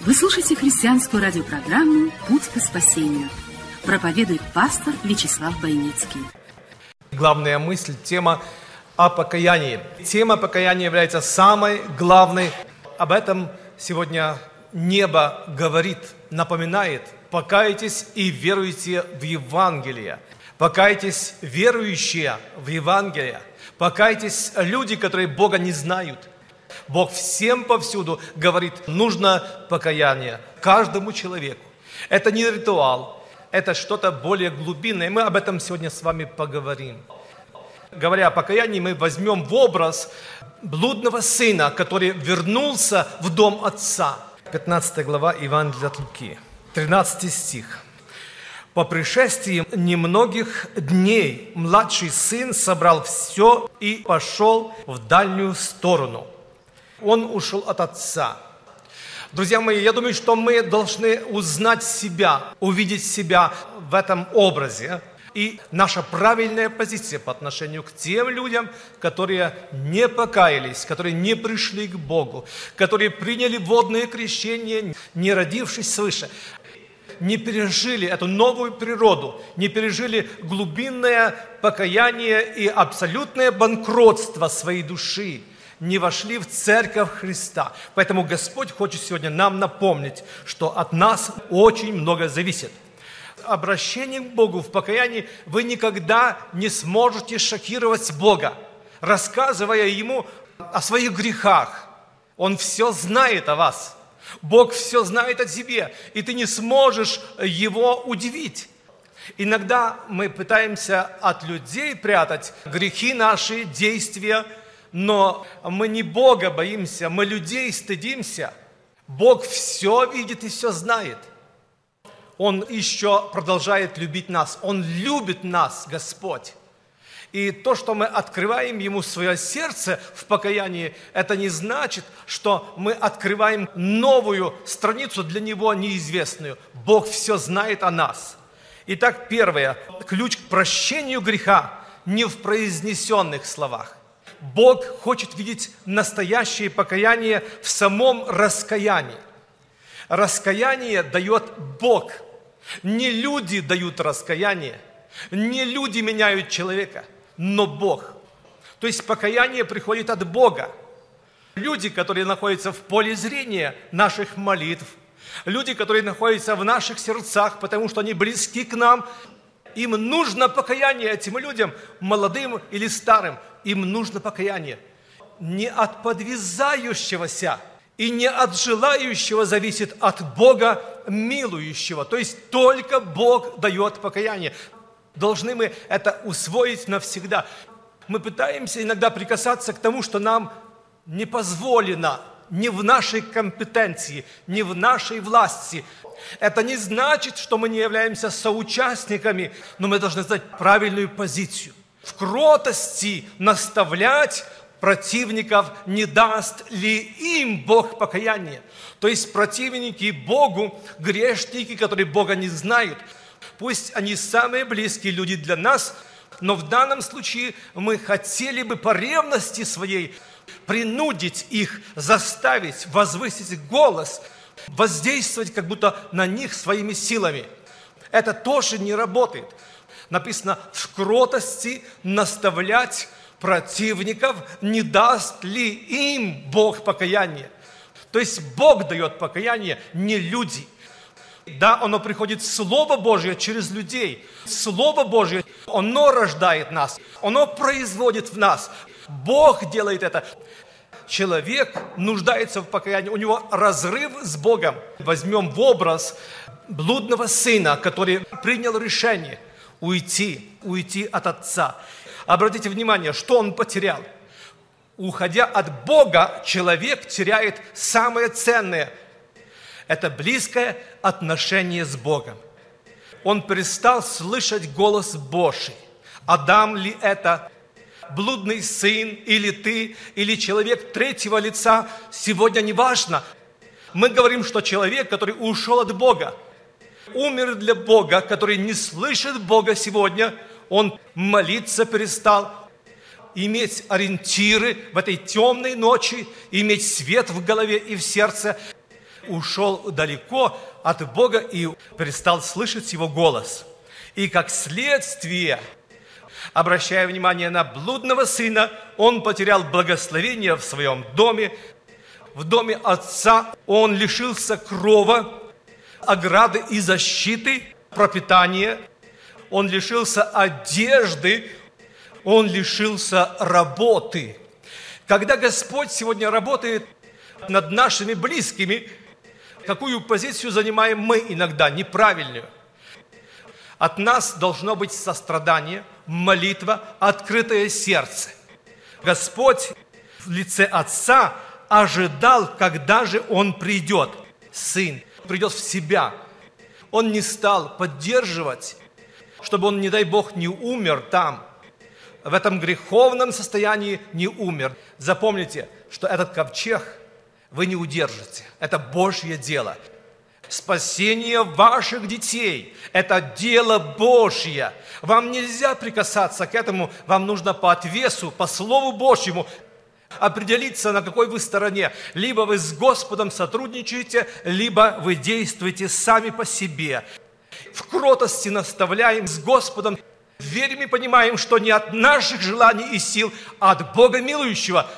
Вы слушаете христианскую радиопрограмму «Путь к спасению». Проповедует пастор Вячеслав Бойницкий. Главная мысль, тема о покаянии. Тема покаяния является самой главной. Об этом сегодня небо говорит, напоминает. Покайтесь и веруйте в Евангелие. Покайтесь, верующие в Евангелие. Покайтесь, люди, которые Бога не знают – Бог всем повсюду говорит, нужно покаяние каждому человеку. Это не ритуал, это что-то более глубинное. Мы об этом сегодня с вами поговорим. Говоря о покаянии, мы возьмем в образ блудного сына, который вернулся в дом отца. 15 глава Евангелия от Луки, 13 стих. По пришествии немногих дней младший сын собрал все и пошел в дальнюю сторону – он ушел от Отца. Друзья мои, я думаю, что мы должны узнать себя, увидеть себя в этом образе. И наша правильная позиция по отношению к тем людям, которые не покаялись, которые не пришли к Богу, которые приняли водное крещение, не родившись свыше, не пережили эту новую природу, не пережили глубинное покаяние и абсолютное банкротство своей души – не вошли в церковь Христа. Поэтому Господь хочет сегодня нам напомнить, что от нас очень много зависит. Обращением к Богу в покаянии вы никогда не сможете шокировать Бога, рассказывая Ему о своих грехах. Он все знает о вас. Бог все знает о тебе, и ты не сможешь Его удивить. Иногда мы пытаемся от людей прятать грехи наши, действия, но мы не Бога боимся, мы людей стыдимся. Бог все видит и все знает. Он еще продолжает любить нас. Он любит нас, Господь. И то, что мы открываем Ему свое сердце в покаянии, это не значит, что мы открываем новую страницу для Него неизвестную. Бог все знает о нас. Итак, первое. Ключ к прощению греха не в произнесенных словах. Бог хочет видеть настоящее покаяние в самом раскаянии. Раскаяние дает Бог. Не люди дают раскаяние, не люди меняют человека, но Бог. То есть покаяние приходит от Бога. Люди, которые находятся в поле зрения наших молитв, люди, которые находятся в наших сердцах, потому что они близки к нам, им нужно покаяние этим людям, молодым или старым. Им нужно покаяние. Не от подвязающегося и не от желающего зависит от Бога милующего. То есть только Бог дает покаяние. Должны мы это усвоить навсегда. Мы пытаемся иногда прикасаться к тому, что нам не позволено, не в нашей компетенции, не в нашей власти. Это не значит, что мы не являемся соучастниками, но мы должны знать правильную позицию. В кротости наставлять противников не даст ли им Бог покаяние. То есть противники Богу, грешники, которые Бога не знают, пусть они самые близкие люди для нас, но в данном случае мы хотели бы по ревности своей принудить их, заставить возвысить голос – воздействовать как будто на них своими силами. Это тоже не работает. Написано, в кротости наставлять противников, не даст ли им Бог покаяние. То есть Бог дает покаяние, не люди. Да, оно приходит Слово Божье через людей. Слово Божье, оно рождает нас, оно производит в нас. Бог делает это человек нуждается в покаянии, у него разрыв с Богом. Возьмем в образ блудного сына, который принял решение уйти, уйти от отца. Обратите внимание, что он потерял. Уходя от Бога, человек теряет самое ценное. Это близкое отношение с Богом. Он перестал слышать голос Божий. Адам ли это? Блудный сын или ты, или человек третьего лица, сегодня не важно. Мы говорим, что человек, который ушел от Бога, умер для Бога, который не слышит Бога сегодня, он молиться перестал, иметь ориентиры в этой темной ночи, иметь свет в голове и в сердце, ушел далеко от Бога и перестал слышать Его голос. И как следствие, обращая внимание на блудного сына, он потерял благословение в своем доме, в доме отца он лишился крова, ограды и защиты, пропитания, он лишился одежды, он лишился работы. Когда Господь сегодня работает над нашими близкими, какую позицию занимаем мы иногда, неправильную? От нас должно быть сострадание, молитва, открытое сердце. Господь в лице Отца ожидал, когда же Он придет, Сын, придет в себя. Он не стал поддерживать, чтобы он, не дай Бог, не умер там, в этом греховном состоянии не умер. Запомните, что этот ковчег вы не удержите. Это Божье дело. Спасение ваших детей – это дело Божье. Вам нельзя прикасаться к этому, вам нужно по отвесу, по Слову Божьему определиться, на какой вы стороне. Либо вы с Господом сотрудничаете, либо вы действуете сами по себе. В кротости наставляем с Господом, верим и понимаем, что не от наших желаний и сил, а от Бога милующего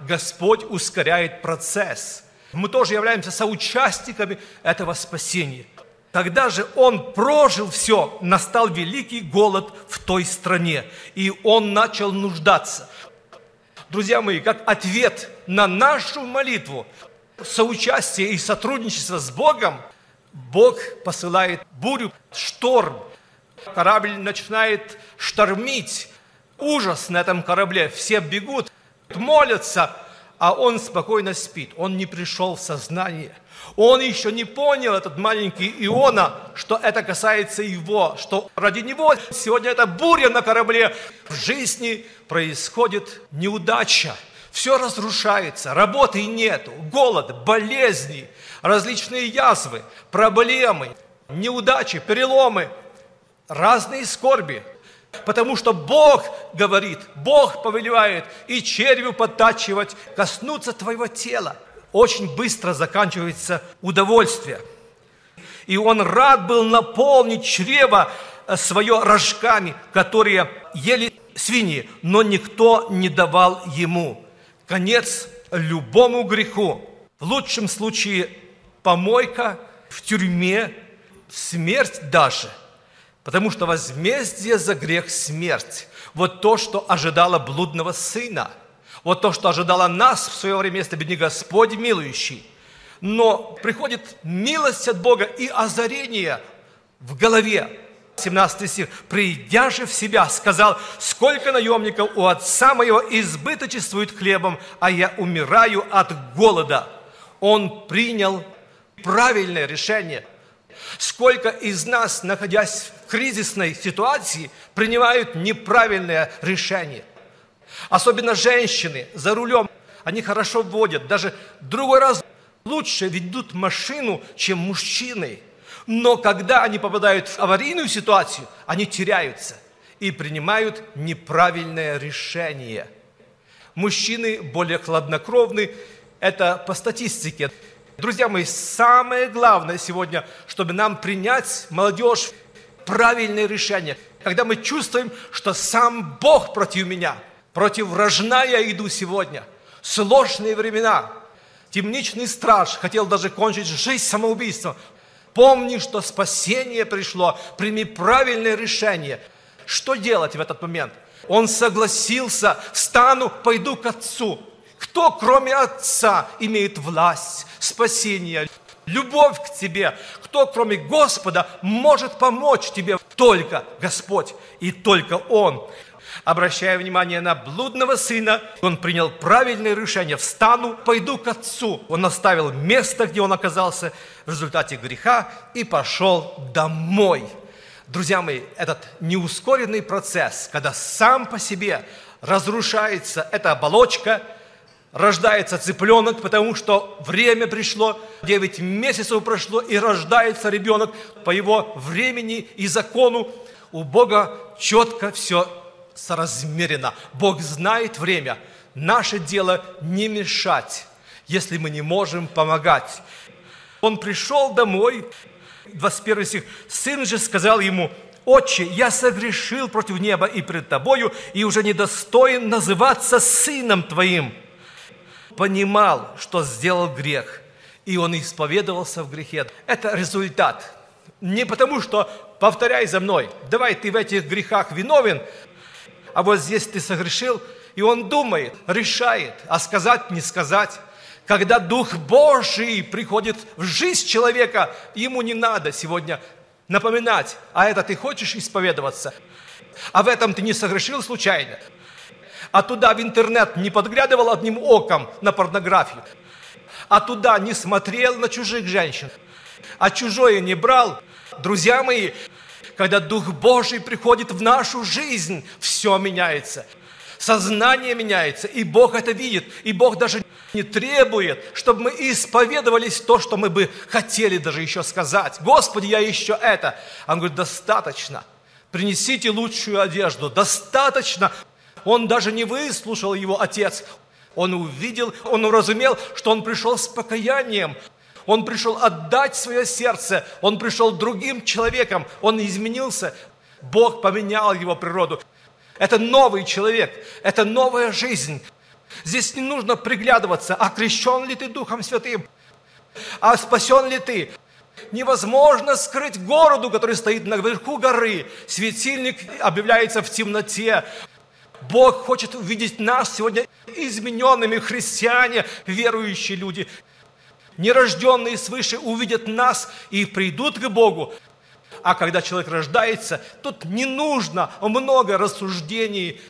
Господь ускоряет процесс. Мы тоже являемся соучастниками этого спасения. Когда же он прожил все, настал великий голод в той стране, и он начал нуждаться друзья мои, как ответ на нашу молитву, соучастие и сотрудничество с Богом, Бог посылает бурю, шторм. Корабль начинает штормить. Ужас на этом корабле. Все бегут, молятся, а он спокойно спит. Он не пришел в сознание. Он еще не понял, этот маленький Иона, что это касается его, что ради него сегодня это буря на корабле. В жизни происходит неудача. Все разрушается, работы нету, голод, болезни, различные язвы, проблемы, неудачи, переломы, разные скорби. Потому что Бог говорит, Бог повелевает и червю подтачивать, коснуться твоего тела. Очень быстро заканчивается удовольствие. И он рад был наполнить чрево э, свое рожками, которые ели свиньи, но никто не давал ему. Конец любому греху. В лучшем случае помойка в тюрьме, смерть даже. Потому что возмездие за грех – смерть. Вот то, что ожидало блудного сына. Вот то, что ожидало нас в свое время, если бы не Господь милующий. Но приходит милость от Бога и озарение в голове. 17 стих. «Придя же в себя, сказал, сколько наемников у отца моего избыточествует хлебом, а я умираю от голода». Он принял правильное решение. Сколько из нас, находясь в кризисной ситуации, принимают неправильное решение. Особенно женщины за рулем, они хорошо водят, даже другой раз лучше ведут машину, чем мужчины – но когда они попадают в аварийную ситуацию, они теряются и принимают неправильное решение. Мужчины более хладнокровны, это по статистике. Друзья мои, самое главное сегодня, чтобы нам принять, молодежь, правильное решение. Когда мы чувствуем, что сам Бог против меня, против вражна я иду сегодня. Сложные времена. Темничный страж хотел даже кончить жизнь самоубийством. Помни, что спасение пришло, прими правильное решение. Что делать в этот момент? Он согласился, встану, пойду к Отцу. Кто, кроме Отца, имеет власть, спасение, любовь к тебе? Кто, кроме Господа, может помочь тебе только Господь и только Он. Обращая внимание на блудного сына, он принял правильное решение. Встану, пойду к отцу. Он оставил место, где он оказался в результате греха и пошел домой. Друзья мои, этот неускоренный процесс, когда сам по себе разрушается эта оболочка, рождается цыпленок, потому что время пришло, 9 месяцев прошло, и рождается ребенок по его времени и закону. У Бога четко все соразмеренно. Бог знает время. Наше дело не мешать, если мы не можем помогать. Он пришел домой, 21 стих, сын же сказал ему, «Отче, я согрешил против неба и пред тобою, и уже недостоин называться сыном твоим». Понимал, что сделал грех, и он исповедовался в грехе. Это результат. Не потому, что повторяй за мной, давай ты в этих грехах виновен, а вот здесь ты согрешил, и он думает, решает, а сказать, не сказать. Когда Дух Божий приходит в жизнь человека, ему не надо сегодня напоминать, а это ты хочешь исповедоваться, а в этом ты не согрешил случайно, а туда в интернет не подглядывал одним оком на порнографию, а туда не смотрел на чужих женщин, а чужое не брал. Друзья мои, когда Дух Божий приходит в нашу жизнь, все меняется. Сознание меняется, и Бог это видит. И Бог даже не требует, чтобы мы исповедовались то, что мы бы хотели даже еще сказать. Господи, я еще это. Он говорит, достаточно. Принесите лучшую одежду. Достаточно. Он даже не выслушал его отец. Он увидел, он уразумел, что он пришел с покаянием. Он пришел отдать свое сердце, он пришел другим человеком, он изменился. Бог поменял его природу. Это новый человек, это новая жизнь. Здесь не нужно приглядываться, а крещен ли ты Духом Святым, а спасен ли ты. Невозможно скрыть городу, который стоит наверху горы. Светильник объявляется в темноте. Бог хочет увидеть нас сегодня измененными христиане, верующие люди нерожденные свыше увидят нас и придут к Богу. А когда человек рождается, тут не нужно много рассуждений.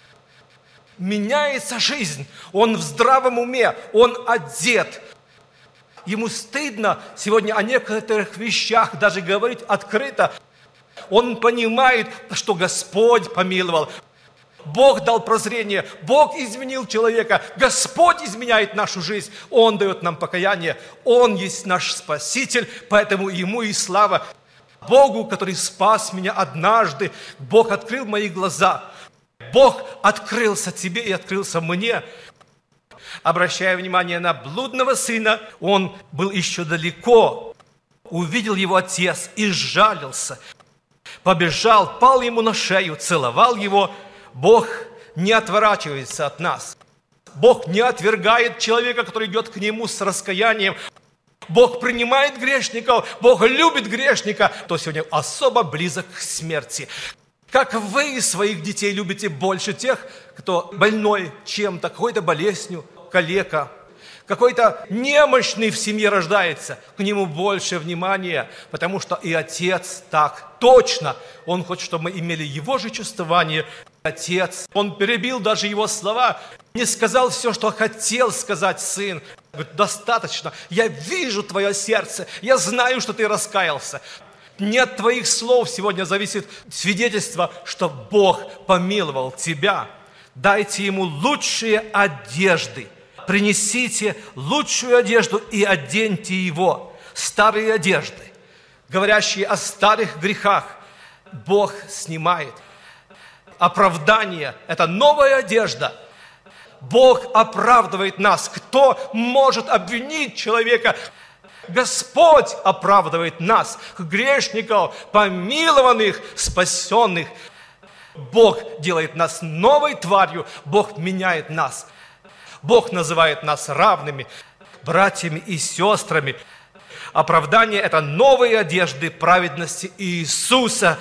Меняется жизнь, он в здравом уме, он одет. Ему стыдно сегодня о некоторых вещах даже говорить открыто. Он понимает, что Господь помиловал, Бог дал прозрение, Бог изменил человека, Господь изменяет нашу жизнь, Он дает нам покаяние, Он есть наш Спаситель, поэтому Ему и слава. Богу, который спас меня однажды, Бог открыл мои глаза, Бог открылся тебе и открылся мне. Обращая внимание на блудного сына, он был еще далеко, увидел его отец и сжалился, побежал, пал ему на шею, целовал его – Бог не отворачивается от нас. Бог не отвергает человека, который идет к Нему с раскаянием. Бог принимает грешников, Бог любит грешника, кто сегодня особо близок к смерти. Как вы своих детей любите больше тех, кто больной чем-то, какой-то болезнью, калека, какой-то немощный в семье рождается, к нему больше внимания, потому что и отец так точно, он хочет, чтобы мы имели его же чувствование, отец. Он перебил даже его слова, не сказал все, что хотел сказать сын. Говорит, достаточно, я вижу твое сердце, я знаю, что ты раскаялся. Не от твоих слов сегодня зависит свидетельство, что Бог помиловал тебя. Дайте ему лучшие одежды. Принесите лучшую одежду и оденьте его. Старые одежды, говорящие о старых грехах, Бог снимает – оправдание, это новая одежда. Бог оправдывает нас. Кто может обвинить человека? Господь оправдывает нас, грешников, помилованных, спасенных. Бог делает нас новой тварью, Бог меняет нас. Бог называет нас равными, братьями и сестрами. Оправдание – это новые одежды праведности Иисуса,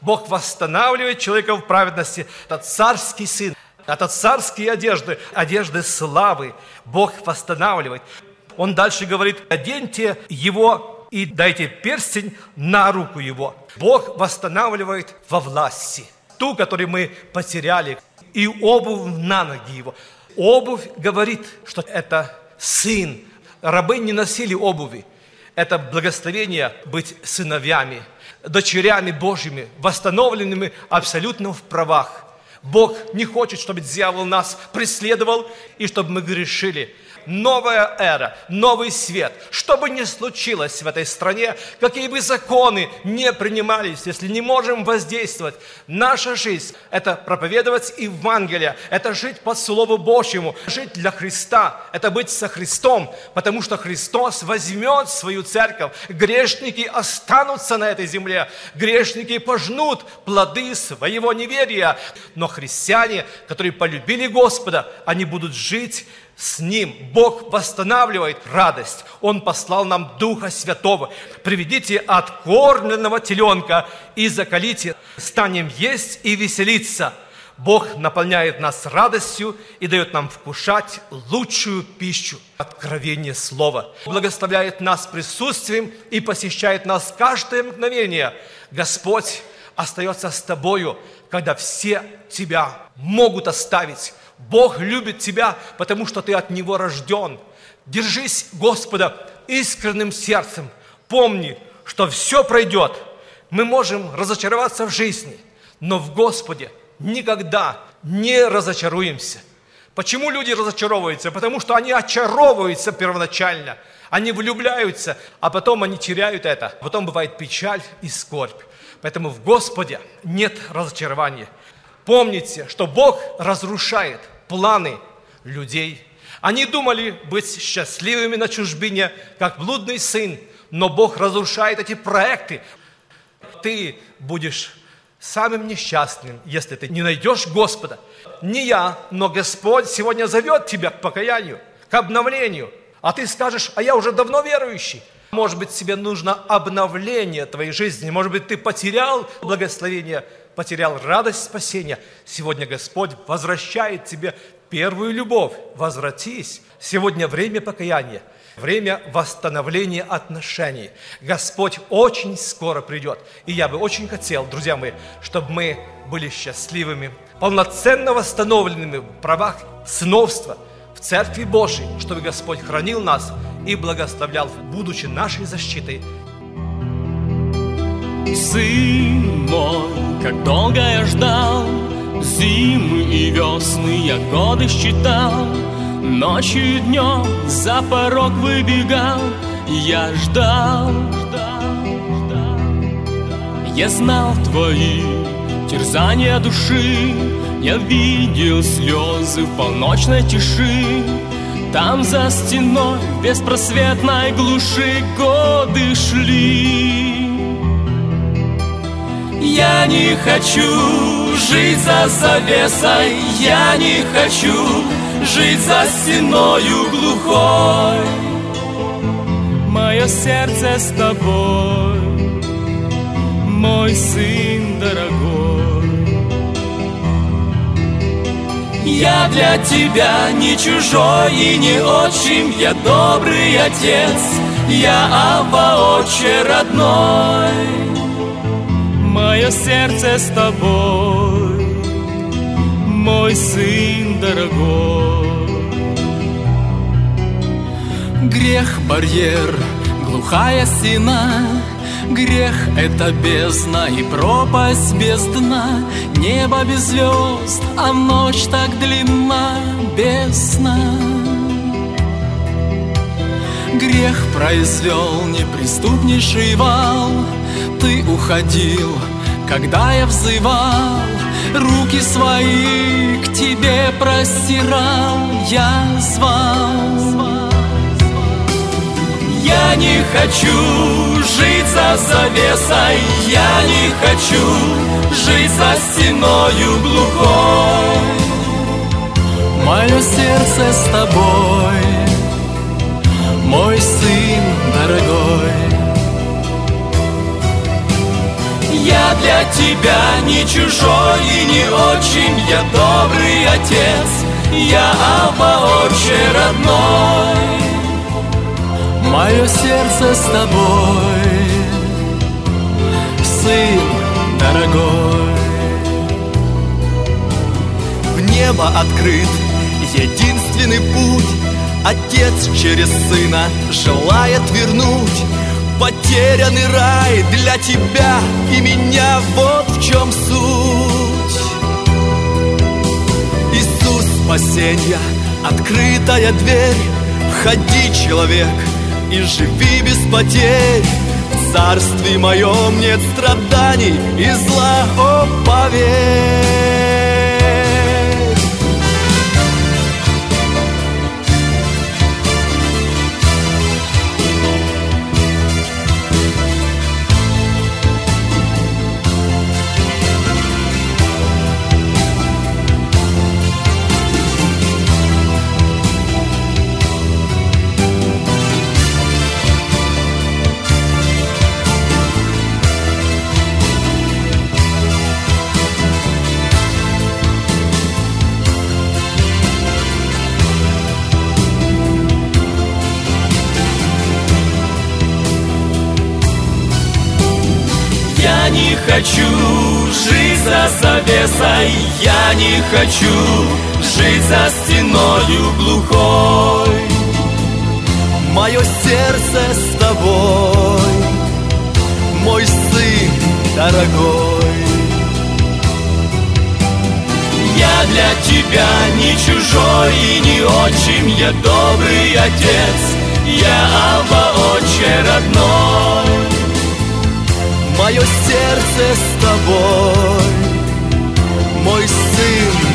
Бог восстанавливает человека в праведности. Это царский сын, это царские одежды, одежды славы. Бог восстанавливает. Он дальше говорит, оденьте его и дайте перстень на руку его. Бог восстанавливает во власти ту, которую мы потеряли, и обувь на ноги его. Обувь говорит, что это сын. Рабы не носили обуви. Это благословение быть сыновьями, дочерями Божьими, восстановленными абсолютно в правах. Бог не хочет, чтобы дьявол нас преследовал и чтобы мы грешили новая эра, новый свет. Что бы ни случилось в этой стране, какие бы законы не принимались, если не можем воздействовать, наша жизнь – это проповедовать Евангелие, это жить по Слову Божьему, жить для Христа, это быть со Христом, потому что Христос возьмет свою церковь, грешники останутся на этой земле, грешники пожнут плоды своего неверия, но христиане, которые полюбили Господа, они будут жить с Ним. Бог восстанавливает радость. Он послал нам Духа Святого. Приведите откормленного теленка и закалите. Станем есть и веселиться. Бог наполняет нас радостью и дает нам вкушать лучшую пищу. Откровение Слова. Благословляет нас присутствием и посещает нас каждое мгновение. Господь остается с тобою, когда все тебя могут оставить. Бог любит тебя, потому что ты от Него рожден. Держись Господа искренним сердцем. Помни, что все пройдет. Мы можем разочароваться в жизни, но в Господе никогда не разочаруемся. Почему люди разочаровываются? Потому что они очаровываются первоначально. Они влюбляются, а потом они теряют это. Потом бывает печаль и скорбь. Поэтому в Господе нет разочарования. Помните, что Бог разрушает планы людей. Они думали быть счастливыми на чужбине, как блудный сын, но Бог разрушает эти проекты. Ты будешь самым несчастным, если ты не найдешь Господа. Не я, но Господь сегодня зовет тебя к покаянию, к обновлению. А ты скажешь, а я уже давно верующий. Может быть, тебе нужно обновление твоей жизни. Может быть, ты потерял благословение, потерял радость спасения. Сегодня Господь возвращает тебе первую любовь. Возвратись. Сегодня время покаяния, время восстановления отношений. Господь очень скоро придет. И я бы очень хотел, друзья мои, чтобы мы были счастливыми, полноценно восстановленными в правах сыновства – в Церкви Божьей, чтобы Господь хранил нас и благословлял, будучи нашей защитой. Сын мой, как долго я ждал Зимы и весны я годы считал Ночью и днем за порог выбегал Я ждал, Я знал твои терзания души я видел слезы в полночной тиши. Там за стеной в беспросветной глуши годы шли. Я не хочу жить за завесой Я не хочу жить за стеною глухой. Мое сердце с тобой Мой сын дорогой Я для тебя не чужой и не отчим Я добрый отец, я Ава, отче родной. Мое сердце с тобой, мой сын дорогой. Грех барьер, глухая стена Грех — это бездна и пропасть без дна. Небо без звезд, а ночь так длинна без сна. Грех произвел неприступнейший вал. Ты уходил, когда я взывал. Руки свои к тебе простирал Я звал я не хочу жить за завесой Я не хочу жить за стеною глухой. Мое сердце с тобой Мой сын дорогой. Я для тебя не чужой и не очень Я добрый отец Я Абба, родной Мое сердце с тобой, сын дорогой. В небо открыт единственный путь, Отец через сына желает вернуть Потерянный рай для тебя и меня. Вот в чем суть. Иисус спасенья, открытая дверь. Входи, человек, и живи без потерь. В царстве моем нет страданий и зла, о, поверь не хочу жить за стеною глухой. Мое сердце с тобой, мой сын дорогой. Я для тебя не чужой и не очень, я добрый отец, я Алба отче родной. Мое сердце с тобой, мой сын